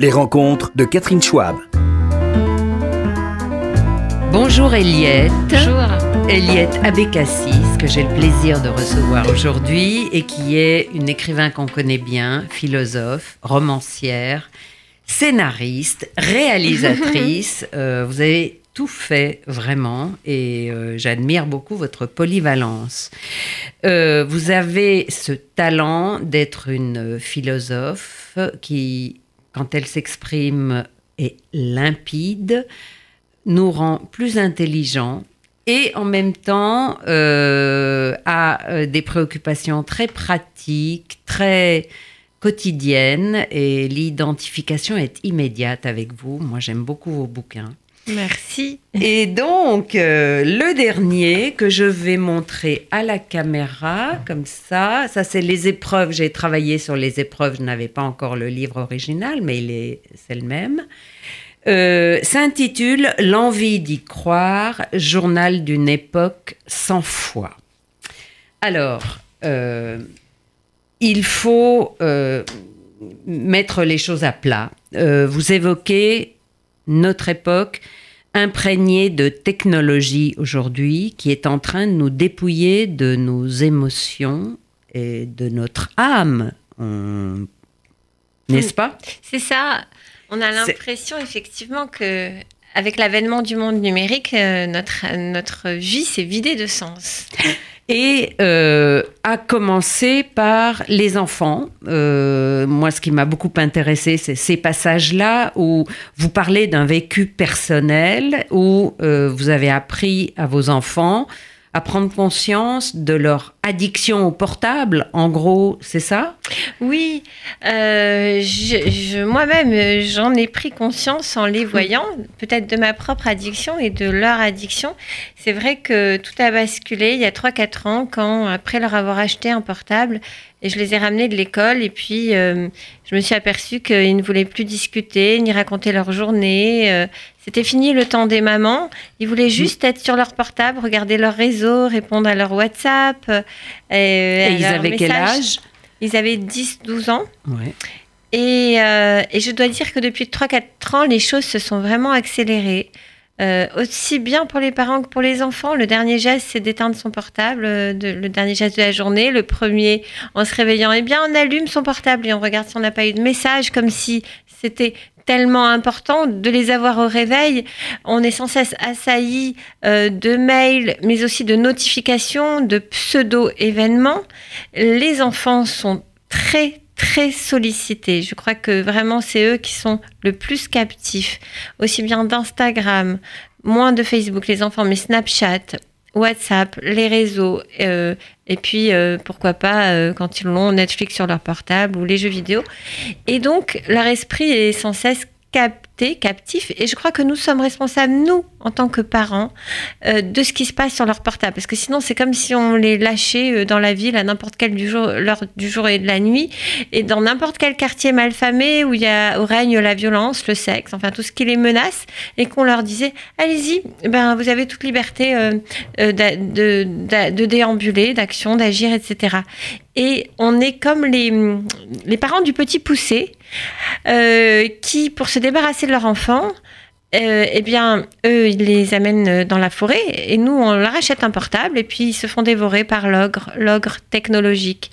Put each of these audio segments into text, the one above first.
Les rencontres de Catherine Schwab. Bonjour Eliette. Bonjour. Eliette Abécassis, que j'ai le plaisir de recevoir aujourd'hui et qui est une écrivain qu'on connaît bien, philosophe, romancière, scénariste, réalisatrice. Euh, vous avez tout fait vraiment et euh, j'admire beaucoup votre polyvalence. Euh, vous avez ce talent d'être une philosophe qui, quand elle s'exprime, est limpide, nous rend plus intelligents et en même temps euh, a euh, des préoccupations très pratiques, très quotidiennes et l'identification est immédiate avec vous. Moi, j'aime beaucoup vos bouquins. Merci. Et donc, euh, le dernier que je vais montrer à la caméra, comme ça, ça c'est les épreuves. J'ai travaillé sur les épreuves, je n'avais pas encore le livre original, mais il est, c'est le même. Euh, s'intitule L'envie d'y croire, journal d'une époque sans foi. Alors, euh, il faut mettre les choses à plat. Vous évoquez notre époque imprégnée de technologie aujourd'hui qui est en train de nous dépouiller de nos émotions et de notre âme. On- N'est-ce pas? C'est ça. On a l'impression effectivement que avec l'avènement du monde numérique, euh, notre, notre vie s'est vidée de sens. Et euh, à commencer par les enfants. Euh, moi, ce qui m'a beaucoup intéressé, c'est ces passages-là où vous parlez d'un vécu personnel, où euh, vous avez appris à vos enfants à prendre conscience de leur addiction au portable. En gros, c'est ça? Oui, euh, moi-même, j'en ai pris conscience en les voyant, peut-être de ma propre addiction et de leur addiction. C'est vrai que tout a basculé il y a 3-4 ans, quand, après leur avoir acheté un portable, et je les ai ramenés de l'école, et puis euh, je me suis aperçue qu'ils ne voulaient plus discuter, ni raconter leur journée. euh, C'était fini le temps des mamans. Ils voulaient juste être sur leur portable, regarder leur réseau, répondre à leur WhatsApp. euh, Et ils avaient quel âge? Ils avaient 10-12 ans. Ouais. Et, euh, et je dois dire que depuis 3-4 ans, les choses se sont vraiment accélérées. Euh, aussi bien pour les parents que pour les enfants. Le dernier geste, c'est d'éteindre son portable, euh, le dernier geste de la journée. Le premier, en se réveillant, eh bien, on allume son portable et on regarde si on n'a pas eu de message, comme si c'était tellement important de les avoir au réveil. On est sans cesse assailli euh, de mails, mais aussi de notifications, de pseudo-événements. Les enfants sont très très sollicités. Je crois que vraiment c'est eux qui sont le plus captifs, aussi bien d'Instagram, moins de Facebook, les enfants, mais Snapchat, WhatsApp, les réseaux, euh, et puis euh, pourquoi pas euh, quand ils l'ont Netflix sur leur portable ou les jeux vidéo. Et donc leur esprit est sans cesse capté, captif, et je crois que nous sommes responsables, nous, en tant que parents, euh, de ce qui se passe sur leur portable. Parce que sinon, c'est comme si on les lâchait euh, dans la ville à n'importe quelle du jour, l'heure du jour et de la nuit, et dans n'importe quel quartier malfamé où y a, où règne la violence, le sexe, enfin tout ce qui les menace, et qu'on leur disait, allez-y, ben, vous avez toute liberté euh, de, déambuler, d'action, d'agir, etc. Et on est comme les, les parents du petit poussé, qui, pour se débarrasser de leur enfant, euh, eh bien, eux, ils les amènent dans la forêt et nous, on leur achète un portable et puis ils se font dévorer par l'ogre, l'ogre technologique.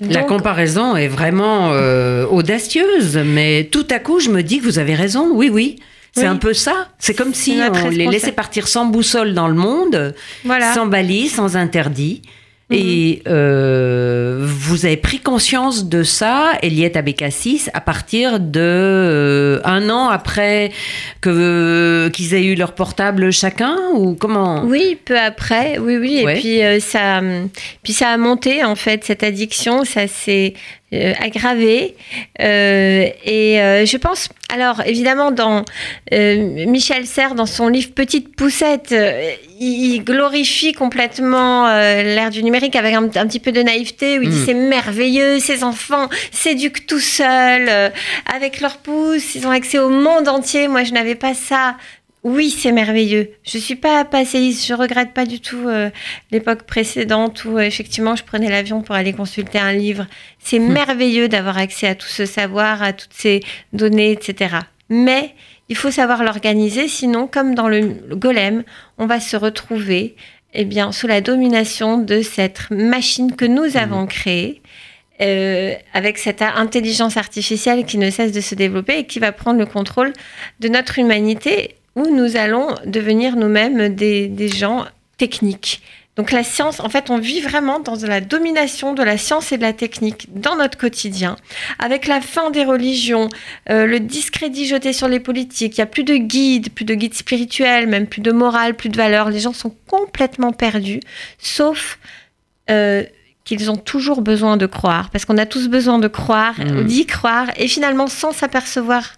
La comparaison est vraiment euh, audacieuse, mais tout à coup, je me dis que vous avez raison. Oui, oui. C'est Oui. un peu ça. C'est comme si on les laissait partir sans boussole dans le monde, voilà. sans balise, sans interdit. Mhm. Et euh, vous avez pris conscience de ça, Eliette Abécassis, à partir de euh, un an après que qu'ils aient eu leur portable chacun ou comment? Oui, peu après, oui, oui. Ouais. Et puis, euh, ça, puis ça a monté, en fait, cette addiction, ça s'est euh, aggravé. Euh, et euh, je pense, alors évidemment, dans euh, Michel Serres, dans son livre Petite Poussette, euh, il glorifie complètement l'ère du numérique avec un, un petit peu de naïveté, où il dit Mm. c'est merveilleux, ces enfants s'éduquent tout seuls, avec leurs pouces, ils ont accès au monde entier. Moi, je n'avais pas ça oui, c'est merveilleux. Je suis pas passéiste, je regrette pas du tout euh, l'époque précédente où euh, effectivement je prenais l'avion pour aller consulter un livre. C'est Hmm. merveilleux d'avoir accès à tout ce savoir, à toutes ces données, etc. Mais il faut savoir l'organiser, sinon, comme dans le, le golem, on va se retrouver eh bien, sous la domination de cette machine que nous avons créée. euh, avec cette intelligence artificielle qui ne cesse de se développer et qui va prendre le contrôle de notre humanité où nous allons devenir nous-mêmes des, des gens techniques. Donc la science, en fait, on vit vraiment dans la domination de la science et de la technique dans notre quotidien, avec la fin des religions, euh, le discrédit jeté sur les politiques, il n'y a plus de guides, plus de guides spirituels, même plus de morale, plus de valeurs, les gens sont complètement perdus, sauf euh, qu'ils ont toujours besoin de croire, parce qu'on a tous besoin de croire, Mhm. d'y croire, et finalement, sans s'apercevoir,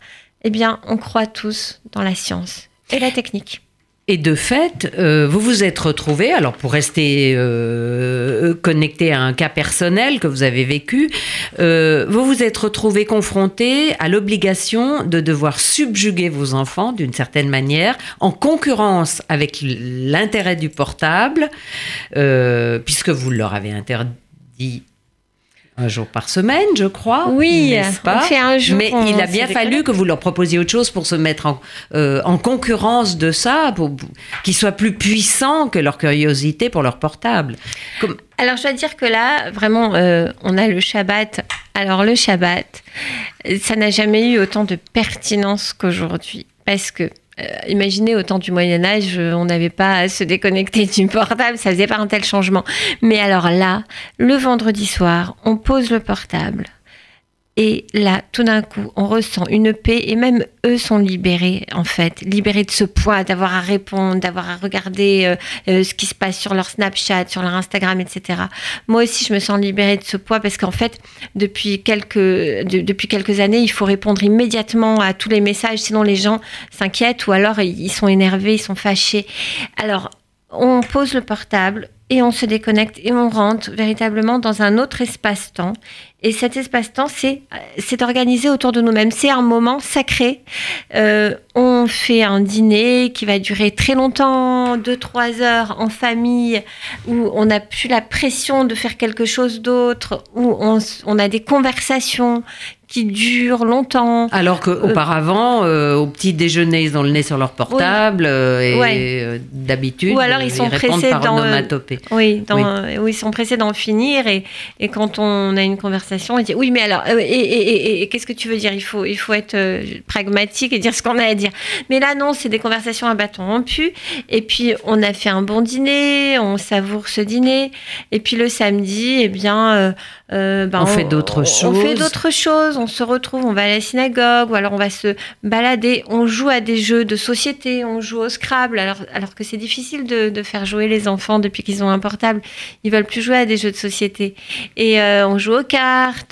eh bien, on croit tous dans la science et la technique. Et de fait, euh, vous vous êtes retrouvé, alors pour rester euh, connecté à un cas personnel que vous avez vécu, euh, vous vous êtes retrouvé confronté à l'obligation de devoir subjuguer vos enfants d'une certaine manière, en concurrence avec l'intérêt du portable, puisque vous leur avez interdit un jour par semaine, je crois. Oui, pas on fait un jour. Mais il a bien fallu que vous leur proposiez autre chose pour se mettre en, euh, en concurrence de ça, pour, qu'ils soient plus puissants que leur curiosité pour leur portable. Comme- Alors, je dois dire que là, vraiment, euh, on a le Shabbat. Alors, le Shabbat, ça n'a jamais eu autant de pertinence qu'aujourd'hui. Parce que, imaginez, au temps du Moyen-Âge, euh, on n'avait pas à se déconnecter du portable, ça faisait pas un tel changement. Mais alors là, le vendredi soir, on pose le portable. Et là, tout d'un coup, on ressent une paix et même eux sont libérés, en fait, libérés de ce poids, d'avoir à répondre, d'avoir à regarder euh, euh, ce qui se passe sur leur Snapchat, sur leur Instagram, etc. Moi aussi, je me sens libérée de ce poids parce qu'en fait, depuis quelques, de- depuis quelques années, il faut répondre immédiatement à tous les messages, sinon les gens s'inquiètent ou alors ils sont énervés, ils sont fâchés. Alors, on pose le portable et on se déconnecte et on rentre véritablement dans un autre espace-temps. Et cet espace-temps, c'est c'est organisé autour de nous-mêmes. C'est un moment sacré. Euh, on fait un dîner qui va durer très longtemps, deux trois heures en famille, où on n'a plus la pression de faire quelque chose d'autre, où on, a des conversations qui durent longtemps. Alors qu'auparavant, euh, au petit déjeuner, ils ont le nez sur leur portable euh, et Ouais. euh, d'habitude, Ou alors, ils euh, sont pressés euh, onomatopée. Oui, dans, Oui. euh, où ils sont pressés d'en finir et, et quand on a une conversation, on dit oui, mais alors, euh, et, et- et- et qu'est-ce que tu veux dire? Il faut, il faut être euh, pragmatique et dire ce qu'on a à dire. Mais là, non, c'est des conversations à bâton rompu. Et puis, on a fait un bon dîner, on savoure ce dîner. Et puis le samedi, eh bien, euh, ben, On fait d'autres On fait choses. d'autres choses. On se retrouve, on va à la synagogue ou alors on va se balader. On joue à des jeux de société, on joue au Scrabble. Alors, alors que c'est difficile de, de faire jouer les enfants depuis qu'ils ont un portable. Ils veulent plus jouer à des jeux de société. Et euh, on joue aux cartes.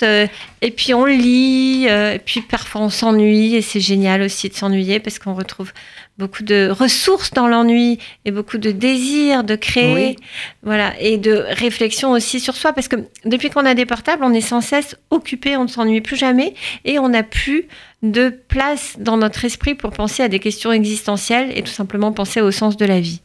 Euh, et puis on lit. euh, et puis parfois on s'ennuie. Et c'est génial aussi de s'ennuyer parce qu'on retrouve beaucoup de ressources dans l'ennui et beaucoup de désir de créer. Oui. Voilà. Et de réflexion aussi sur soi. Parce que depuis qu'on a des portables, on est sans cesse occupé. On ne s'ennuie plus jamais. Et on n'a plus de place dans notre esprit pour penser à des questions existentielles et tout simplement penser au sens de la vie.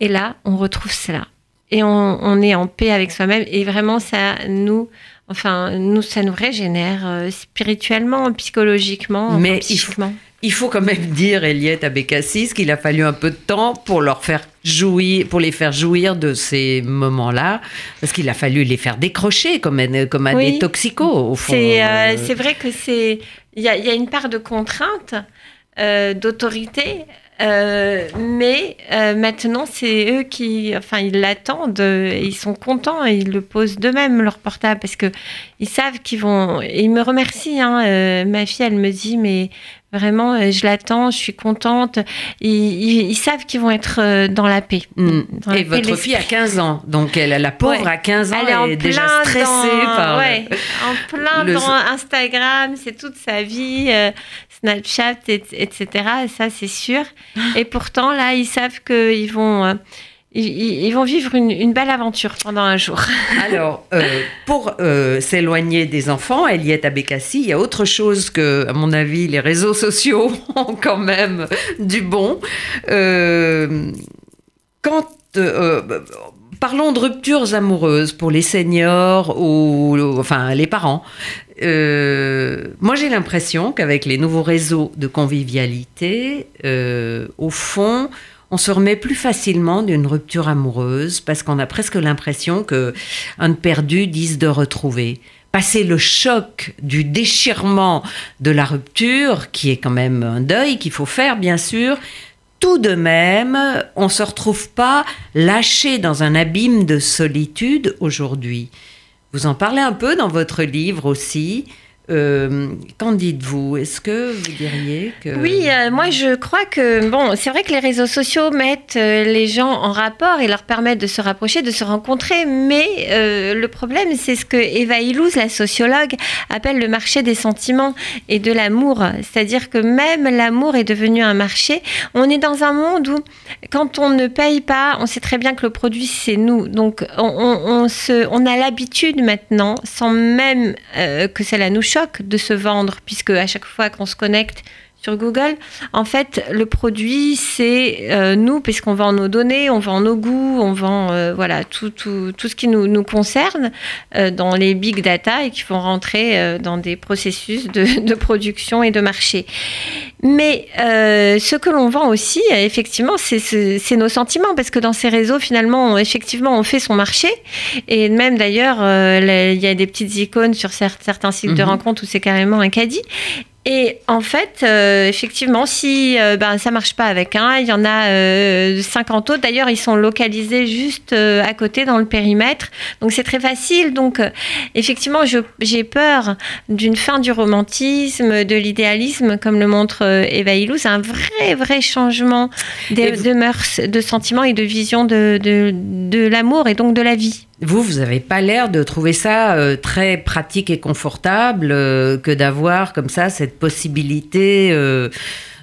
Et là, on retrouve cela. Et on, on est en paix avec soi-même. Et vraiment, ça nous, enfin, nous, ça nous régénère euh, spirituellement, psychologiquement, Mais il faut- psychiquement. Il faut quand même dire, Eliette Abécassis, qu'il a fallu un peu de temps pour leur faire jouir, pour les faire jouir de ces moments-là, parce qu'il a fallu les faire décrocher comme, un- comme à Oui. des toxicos, au fond. C'est euh, Euh, c'est vrai que c'est il y a, il y a une part de contrainte, euh, d'autorité, euh, mais euh, maintenant c'est eux qui, enfin ils l'attendent, ils sont contents et ils le posent d'eux-mêmes leur portable parce que ils savent qu'ils vont. Ils me remercient. Hein, euh, ma fille, elle me dit mais vraiment euh, je l'attends, je suis contente. Ils, ils- ils savent qu'ils vont être euh, dans la paix. Mm. Dans la Et paix votre fille a 15 ans, donc elle, la pauvre Ouais. à 15 ans, Elle est en elle est déjà stressée dans, par... ouais, en plein le- dans Instagram, c'est toute sa vie, euh, Snapchat, et- etc. Et ça, c'est sûr. Et pourtant, là, ils savent qu'ils vont, euh, ils, vont vivre une, belle aventure pendant un jour. Alors, euh, pour euh, s'éloigner des enfants, Eliette Abécassi, il y a autre chose que, à mon avis, les réseaux sociaux ont quand même du bon. Euh, quand parlons de ruptures amoureuses pour les seniors ou enfin les parents. moi, j'ai l'impression qu'avec les nouveaux réseaux de convivialité, au fond, on se remet plus facilement d'une rupture amoureuse parce qu'on a presque l'impression que un perdu dise de retrouver. Passer le choc du déchirement de la rupture, qui est quand même un deuil qu'il faut faire bien sûr, tout de même, on ne se retrouve pas lâché dans un abîme de solitude aujourd'hui. Vous en parlez un peu dans votre livre aussi. Euh, qu'en dites-vous? Est-ce que vous diriez que... Oui, euh, moi je crois que, bon, c'est vrai que les réseaux sociaux mettent euh, les gens en rapport et leur permettent de se rapprocher, de se rencontrer, mais le problème, c'est ce que Eva Illouz, la sociologue, appelle le marché des sentiments et de l'amour. C'est-à-dire que même l'amour est devenu un marché. On est dans un monde où, quand on ne paye pas, on sait très bien que le produit, c'est nous. Donc, on, se, on a l'habitude maintenant, sans même que cela nous choque, de se vendre, puisque à chaque fois qu'on se connecte sur Google, en fait, le produit, c'est euh, nous, puisqu'on vend nos données, on vend nos goûts, on vend euh, voilà, tout, tout, tout, ce qui nous, nous concerne euh, dans les big data et qui vont rentrer dans des processus de, de, production et de marché. Mais ce que l'on vend aussi, effectivement, c'est nos sentiments, parce que dans ces réseaux, finalement, effectivement, on fait son marché. Et même d'ailleurs, il y a des petites icônes sur certains sites de mhm. rencontres où c'est carrément un caddie. Et en fait, euh, effectivement, si euh, ben, ça marche pas avec un, il y en a 50 euh, autres. D'ailleurs, ils sont localisés juste à côté dans le périmètre. Donc, c'est très facile. Donc, effectivement, j'ai peur d'une fin du romantisme, de l'idéalisme, comme le montre Eva Illouz. C'est un vrai, vrai changement de, de, mœurs, de sentiments et de vision de, de, de l'amour et donc de la vie. Vous, vous n'avez pas l'air de trouver ça euh, très pratique et confortable euh, que d'avoir comme ça cette possibilité euh,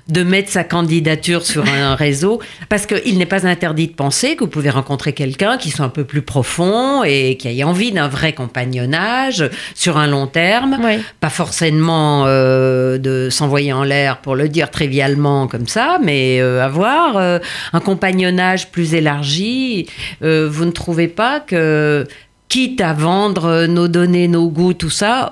de mettre sa candidature sur un réseau, parce qu'il n'est pas interdit de penser que vous pouvez rencontrer quelqu'un qui soit un peu plus profond et qui ait envie d'un vrai compagnonnage sur un long terme, pas forcément euh, de s'envoyer en l'air pour le dire trivialement comme ça, mais euh, avoir euh, un compagnonnage plus élargi. vous ne trouvez pas que quitte à vendre nos données, nos goûts, tout ça,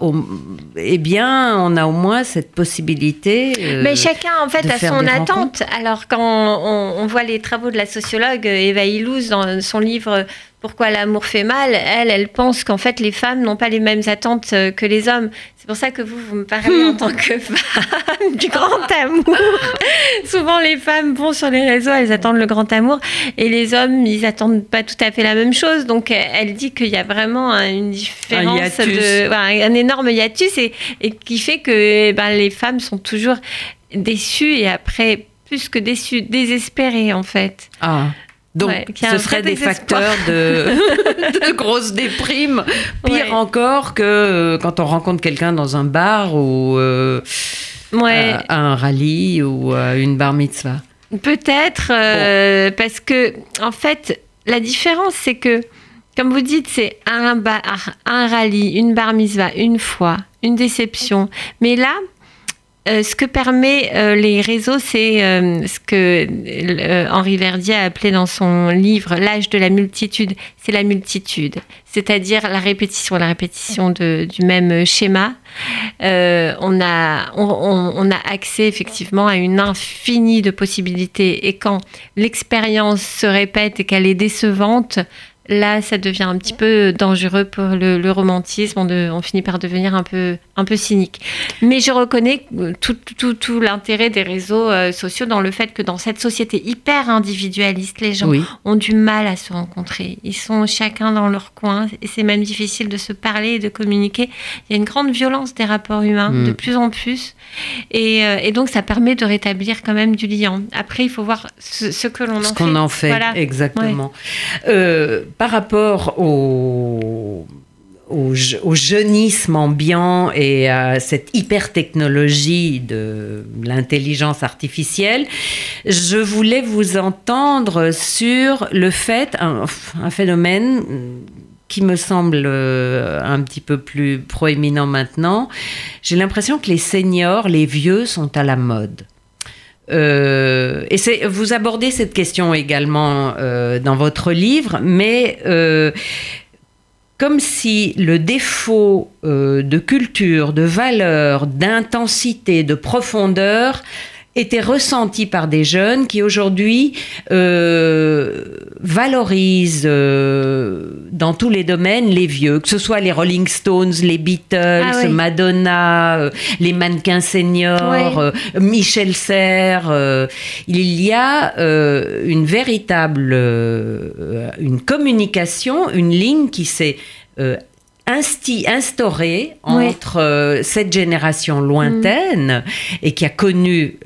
eh bien, on a au moins cette possibilité. Euh, Mais chacun, en fait, a son attente. Alors, quand on, voit les travaux de la sociologue Eva Illouz dans son livre pourquoi l'amour fait mal, elle, elle pense qu'en fait les femmes n'ont pas les mêmes attentes euh, que les hommes. C'est pour ça que vous, vous me parlez en tant que femme du grand amour. Souvent les femmes vont sur les réseaux, elles attendent le grand amour, et les hommes, ils attendent pas tout à fait la même chose. Donc elle dit qu'il y a vraiment une différence, un, de, un, énorme hiatus, et, et, qui fait que eh ben, les femmes sont toujours déçues et après plus que déçues, désespérées en fait. Ah. Donc, ce serait des facteurs de, de grosse déprime, pire encore que euh, quand on rencontre quelqu'un dans un bar ou euh, à, un rallye ou à une bar mitzvah. Peut-être, euh, parce que, en fait, la différence, c'est que, comme vous dites, c'est un, un rallye, une bar mitzvah, une fois, une déception. Mais là, euh, ce que permet euh, les réseaux, c'est euh, ce que Henri Verdier a appelé dans son livre L'âge de la multitude. C'est la multitude, c'est-à-dire la répétition, la répétition de, du même schéma. on, a, on, on, a accès effectivement à une infinie de possibilités. Et quand l'expérience se répète et qu'elle est décevante, là, ça devient un petit peu dangereux pour le, romantisme. On, finit par devenir un peu, un peu cynique. Mais je reconnais tout, tout, tout l'intérêt des réseaux euh, sociaux dans le fait que dans cette société hyper individualiste, les gens ont du mal à se rencontrer. Ils sont chacun dans leur coin et c'est même difficile de se parler et de communiquer. Il y a une grande violence des rapports humains mm. de plus en plus. Euh, et, donc, ça permet de rétablir quand même du lien. Après, il faut voir ce, que l'on en fait. Ce qu'on en fait, exactement. Euh, par rapport au, au, jeunisme ambiant et à cette hyper technologie de l'intelligence artificielle, je voulais vous entendre sur le fait, un, un phénomène qui me semble euh, un petit peu plus proéminent maintenant. J'ai l'impression que les seniors, les vieux, sont à la mode. Euh, et vous abordez cette question également euh, dans votre livre, mais euh, comme si le défaut de culture, de valeur, d'intensité, de profondeur était ressenti par des jeunes qui aujourd'hui euh, valorisent euh, dans tous les domaines les vieux, que ce soit les Rolling Stones, les Beatles, Ah oui. Madonna, euh, les mannequins seniors, Michel Serres. il y a une véritable une communication, une ligne qui s'est insti- instaurée Ouais. entre cette génération lointaine et qui a connu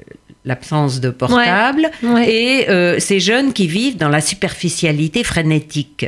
l'absence de portable Ouais. et euh, ces jeunes qui vivent dans la superficialité frénétique.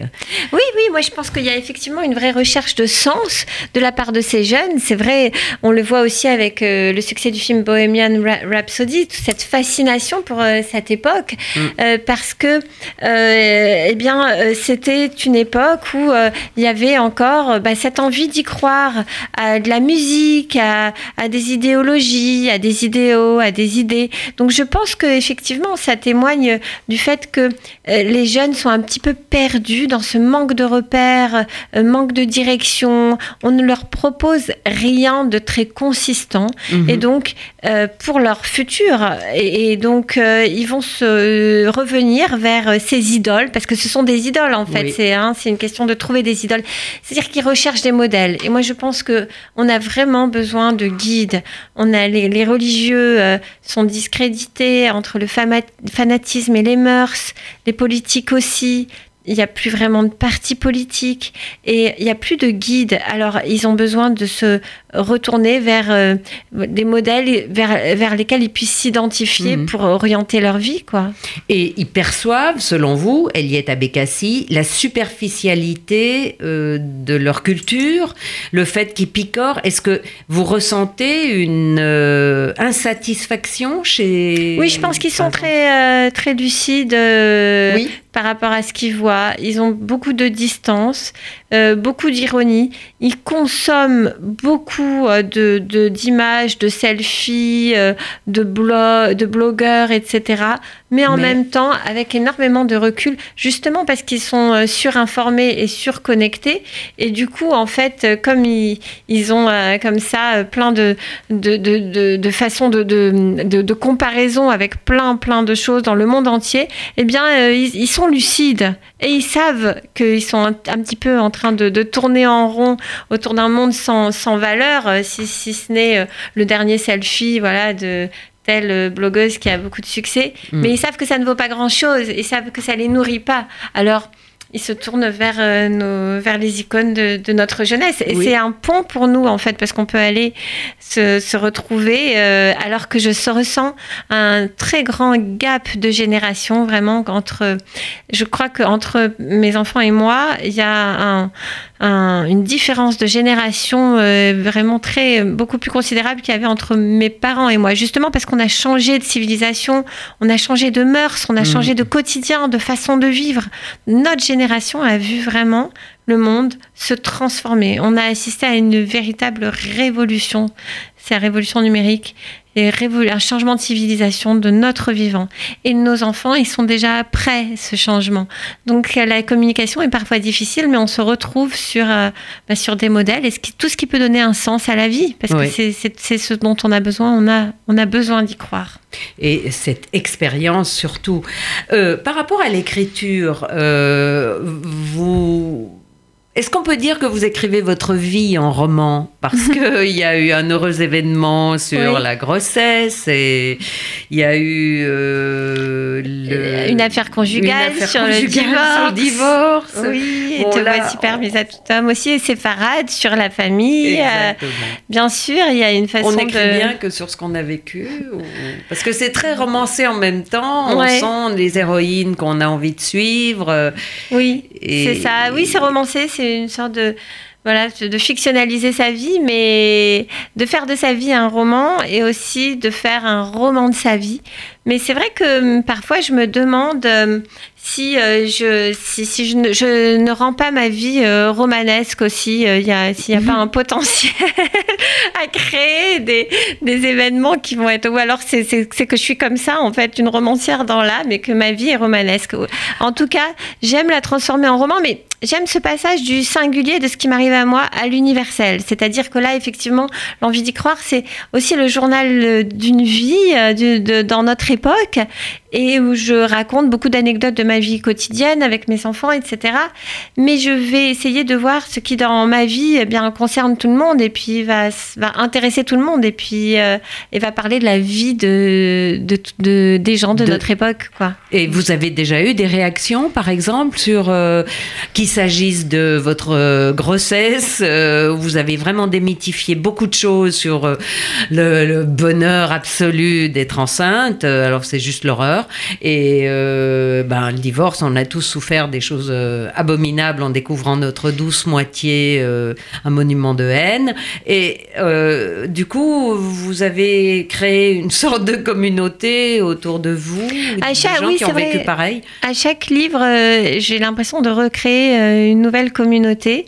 Oui, oui, moi je pense qu'il y a effectivement une vraie recherche de sens de la part de ces jeunes. C'est vrai, on le voit aussi avec euh, le succès du film Bohemian Rhapsody, toute cette fascination pour euh, cette époque, Mm. parce que, eh bien, c'était une époque où il y avait encore bah, cette envie d'y croire à de la musique, à, à des idéologies, à des idéaux, à des idées. Donc je pense que effectivement, ça témoigne du fait que euh, les jeunes sont un petit peu perdus dans ce manque de repères, euh, manque de direction. On ne leur propose rien de très consistant. Mhm. Et donc, euh, pour leur futur, et, et donc, euh, ils vont se revenir vers ces idoles, parce que ce sont des idoles, en fait. Oui. C'est hein, c'est une question de trouver des idoles. C'est-à-dire qu'ils recherchent des modèles. Et moi, je pense que on a vraiment besoin de guides. On a les, les religieux euh, sont entre le fanatisme et les mœurs, les politiques aussi. Il n'y a plus vraiment de parti politique et il n'y a plus de guides. Alors, ils ont besoin de se retourner vers euh, des modèles vers, vers lesquels ils puissent s'identifier Mhm. pour orienter leur vie, quoi. Et ils perçoivent, selon vous, Eliette Abekassi, la superficialité euh, de leur culture, le fait qu'ils picorent. Est-ce que vous ressentez une euh, insatisfaction chez... Oui, je pense qu'ils sont très, très lucides Oui. Par rapport à ce qu'ils voient. Ils ont beaucoup de distance, euh, beaucoup d'ironie. Ils consomment beaucoup euh, de, de- d'images, de, selfies, euh, de, blo- de blogueurs, etc. Mais en Mais- même temps, avec énormément de recul, justement parce qu'ils sont surinformés et surconnectés. Et du coup, en fait, comme ils, ils ont comme ça plein de, de, de, de, façons de, de, comparaison avec plein, plein de choses dans le monde entier, eh bien, ils, ils sont lucides et ils savent qu'ils sont un, un petit peu en train de, de tourner en rond autour d'un monde sans, sans valeur, euh, si, si ce n'est euh, le dernier selfie voilà, de telle euh, blogueuse qui a beaucoup de succès. Mm. Mais ils savent que ça ne vaut pas grand-chose, ils savent que ça les nourrit pas. Alors, ils se tournent vers, euh, nos, vers les icônes de, de notre jeunesse. Et Oui. c'est un pont pour nous, en fait, parce qu'on peut aller se, se retrouver, euh, alors que je se ressens un très grand gap de génération, vraiment, entre. Je crois qu'entre mes enfants et moi, il y a un, un- une différence de génération euh, vraiment très beaucoup plus considérable qu'il y avait entre mes parents et moi justement parce qu'on a changé de civilisation on a changé de mœurs on a Mhm. changé de quotidien de façon de vivre notre génération a vu vraiment le monde se transformer on a assisté à une véritable révolution c'est la révolution numérique et un changement de civilisation de notre vivant et nos enfants ils sont déjà après ce changement donc la communication est parfois difficile, mais on se retrouve sur, euh, bah, sur des modèles et ce qui- tout ce qui peut donner un sens à la vie, parce Oui. que c'est ce dont on a besoin, on a, on a besoin d'y croire. et cette expérience surtout. Euh, par rapport à l'écriture, euh, vous... Est-ce qu'on peut dire que vous écrivez votre vie en roman Parce qu'il y a eu un heureux événement sur Oui. la grossesse et il y a eu euh, le- une affaire conjugale, une affaire sur, conjugale le divorce. sur le divorce. Oui, et Bon, te là, voici permise à tout homme aussi, et séparade sur la famille. euh, bien sûr, il y a une façon On écrit de... bien que sur ce qu'on a vécu ou- Parce que c'est très romancé en même temps. Ouais. On sent les héroïnes qu'on a envie de suivre. euh, Oui, Et- c'est ça. Oui, c'est romancé. C'est une sorte de voilà, de fictionnaliser sa vie, mais de faire de sa vie un roman et aussi de faire un roman de sa vie. Mais c'est vrai que hum, parfois je me demande hum, si, euh, je, si, si je, ne, je, ne, rends pas ma vie euh, romanesque aussi, euh, il s'il n'y a pas un potentiel à créer des, des, événements qui vont être... Ou alors c'est que je suis comme ça, en fait, une romancière dans l'âme et que ma vie est romanesque. En tout cas, j'aime la transformer en roman, mais j'aime ce passage du singulier de ce qui m'arrive à moi à l'universel. C'est-à-dire que là, effectivement, l'envie d'y croire, c'est aussi le journal d'une vie de, de, dans notre époque et où je raconte beaucoup d'anecdotes de ma vie quotidienne avec mes enfants, etc. Mais je vais essayer de voir ce qui dans ma vie eh bien concerne tout le monde et puis va, va intéresser tout le monde et puis euh, et va parler de la vie de, de, de des gens de, notre époque, quoi. Et vous avez déjà eu des réactions, par exemple, sur euh, qu'il s'agisse de votre euh, grossesse, euh, vous avez vraiment démythifié beaucoup de choses sur le, le, bonheur absolu d'être enceinte. Alors c'est juste l'horreur. Et ben, le divorce, on a tous souffert des choses abominables en découvrant notre douce moitié, un monument de haine. Et du coup, vous avez créé une sorte de communauté autour de vous, à chaque, gens oui, qui ont vécu pareil. À chaque livre, j'ai l'impression de recréer une nouvelle communauté.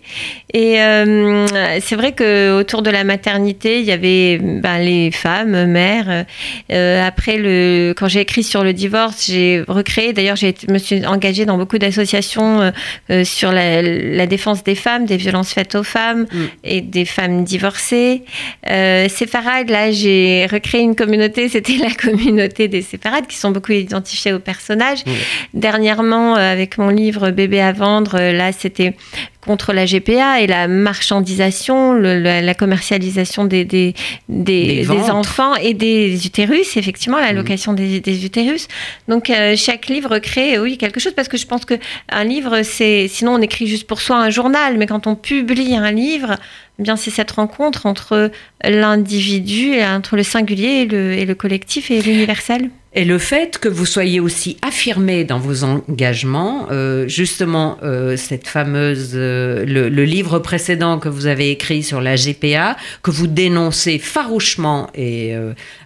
Et euh, c'est vrai que autour de la maternité, il y avait ben, les femmes, mères. Euh, après, le, quand j'ai écrit sur le divorce, j'ai recréé. D'ailleurs, je me suis engagée dans beaucoup d'associations euh, sur la, la, défense des femmes, des violences faites aux femmes mm. et des femmes divorcées. Euh, séfarades, là, j'ai recréé une communauté. C'était la communauté des séfarades qui sont beaucoup identifiées aux personnages. Mm. Dernièrement, avec mon livre Bébé à vendre, là, c'était contre la GPA et la marchandisation, le, la, la, commercialisation des, des, des, des, enfants et des utérus, effectivement, la location mmh. des, des, utérus. Donc, euh, chaque livre crée, oui, quelque chose, parce que je pense qu'un livre, c'est. Sinon, on écrit juste pour soi un journal, mais quand on publie un livre, eh bien c'est cette rencontre entre l'individu, entre le singulier et le, collectif et l'universel. Et le fait que vous soyez aussi affirmé dans vos engagements, euh, justement, euh, cette fameuse, euh, le, livre précédent que vous avez écrit sur la GPA, que vous dénoncez farouchement et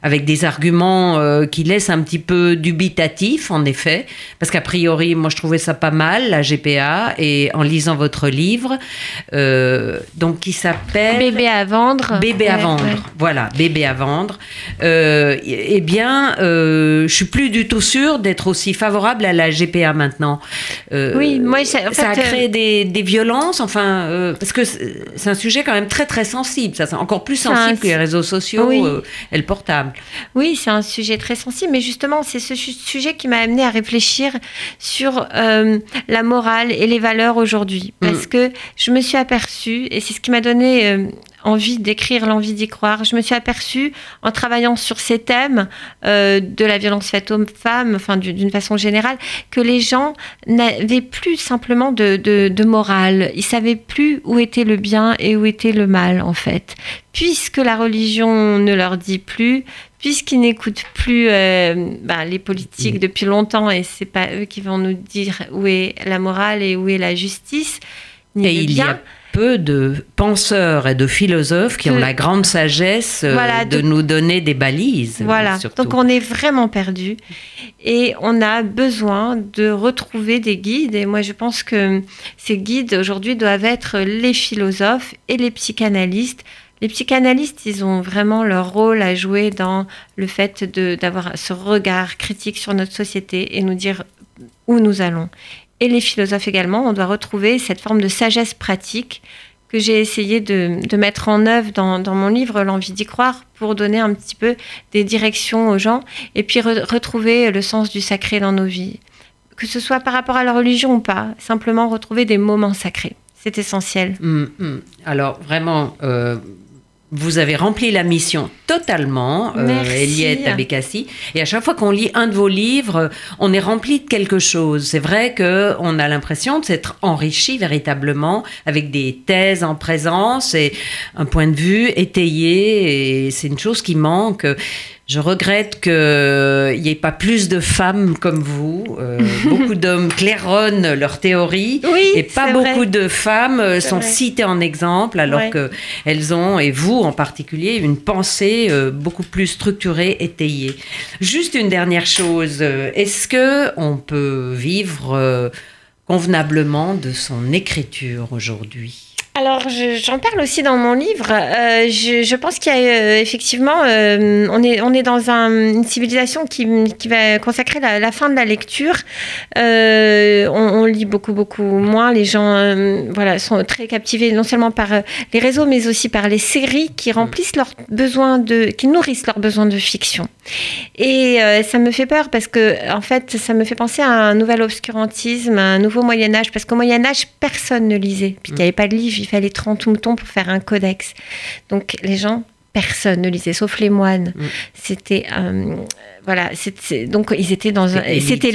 avec des arguments qui laissent un petit peu dubitatif, en effet, parce qu'a priori, moi je trouvais ça pas mal, la GPA, et en lisant votre livre, donc qui s'appelle Bébé à vendre. Bébé ouais, à vendre, ouais. voilà, Bébé à vendre. eh bien, je suis plus du tout sûre d'être aussi favorable à la GPA maintenant. Euh, oui, moi, ça, en ça a créé des, des, violences, enfin, euh, parce que c'est un sujet quand même très très sensible. Ça, c'est encore plus sensible un... que les réseaux sociaux oui. euh, et le portable. Oui, c'est un sujet très sensible, mais justement, c'est ce sujet qui m'a amené à réfléchir sur euh, la morale et les valeurs aujourd'hui, parce mmh. que je me suis aperçue, et c'est ce qui m'a donné euh, envie d'écrire, l'envie d'y croire. Je me suis aperçue, en travaillant sur ces thèmes euh, de la violence faite aux femmes, enfin d'une façon générale, que les gens n'avaient plus simplement de, de, de, morale. Ils savaient plus où était le bien et où était le mal, en fait. Puisque la religion ne leur dit plus, puisqu'ils n'écoutent plus euh, bah, les politiques depuis longtemps et c'est pas eux qui vont nous dire où est la morale et où est la justice. Et il bien. y a peu de penseurs et de philosophes qui que, ont la grande sagesse voilà, de, de, nous donner des balises. Voilà, surtout. donc on est vraiment perdu et on a besoin de retrouver des guides. Et moi, je pense que ces guides aujourd'hui doivent être les philosophes et les psychanalystes. Les psychanalystes, ils ont vraiment leur rôle à jouer dans le fait d'avoir ce regard critique sur notre société et nous dire où nous allons et les philosophes également, on doit retrouver cette forme de sagesse pratique que j'ai essayé de, mettre en œuvre dans, mon livre L'envie d'y croire pour donner un petit peu des directions aux gens et puis re retrouver le sens du sacré dans nos vies. Que ce soit par rapport à la religion ou pas, simplement retrouver des moments sacrés. C'est essentiel. Mmh, mmh. Alors vraiment, euh, vous avez rempli la mission totalement, euh, Eliette Abekassi. Et à chaque fois qu'on lit un de vos livres, on est rempli de quelque chose. C'est vrai qu'on a l'impression de s'être enrichi véritablement avec des thèses en présence et un point de vue étayé. Et c'est une chose qui manque. Je regrette qu'il n'y ait pas plus de femmes comme vous. Euh, beaucoup d'hommes claironnent leurs théories Oui, et pas beaucoup vrai. de femmes euh, sont vrai. citées en exemple alors Ouais. qu'elles ont, et vous en particulier, une pensée euh, beaucoup plus structurée, étayée. Juste une dernière chose, euh, est-ce que on peut vivre euh, convenablement de son écriture aujourd'hui? Alors, je- j'en parle aussi dans mon livre. Euh, je, je pense qu'il y a euh, effectivement, euh, on, est, on est dans un- une civilisation qui, qui va consacrer la, la fin de la lecture. On, on lit beaucoup, beaucoup moins. Les gens voilà, sont très captivés non seulement par les réseaux, mais aussi par les séries qui remplissent leurs besoins de, qui nourrissent leurs besoins de fiction. Et ça me fait peur parce que, en fait, ça me fait penser à un nouvel obscurantisme, à un nouveau Moyen-Âge. Parce qu'au Moyen-Âge, personne ne lisait. Puis il n'y avait pas de livre, il fallait 30 moutons pour faire un codex. Donc les gens, personne ne lisait, sauf les moines. Mm. C'était. euh, voilà, c'est- donc ils étaient dans un. C'était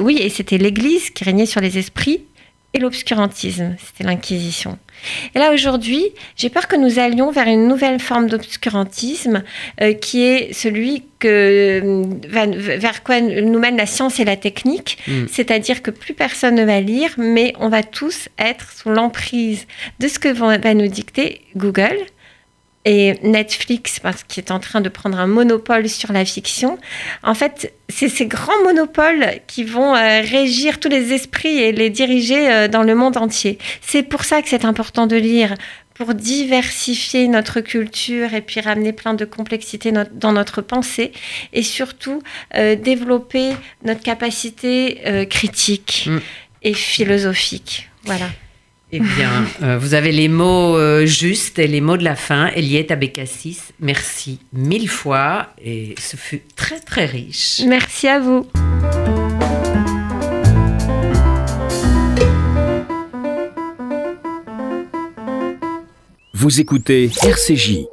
oui, et c'était l'Église qui régnait sur les esprits et l'obscurantisme. C'était l'Inquisition. Et là, aujourd'hui, j'ai peur que nous allions vers une nouvelle forme d'obscurantisme euh, qui est celui que, euh, vers quoi nous mène la science et la technique. Mm. C'est-à-dire que plus personne ne va lire, mais on va tous être sous l'emprise de ce que va nous dicter Google. Et Netflix, parce qu'il est en train de prendre un monopole sur la fiction, en fait, c'est ces grands monopoles qui vont euh, régir tous les esprits et les diriger euh, dans le monde entier. C'est pour ça que c'est important de lire, pour diversifier notre culture et puis ramener plein de complexité no- dans notre pensée et surtout euh, développer notre capacité critique Mm. et philosophique. Voilà. Eh bien, euh, vous avez les mots euh, justes et les mots de la fin. Eliette Abécassis, merci mille fois et ce fut très très riche. Merci à vous. Vous écoutez RCJ,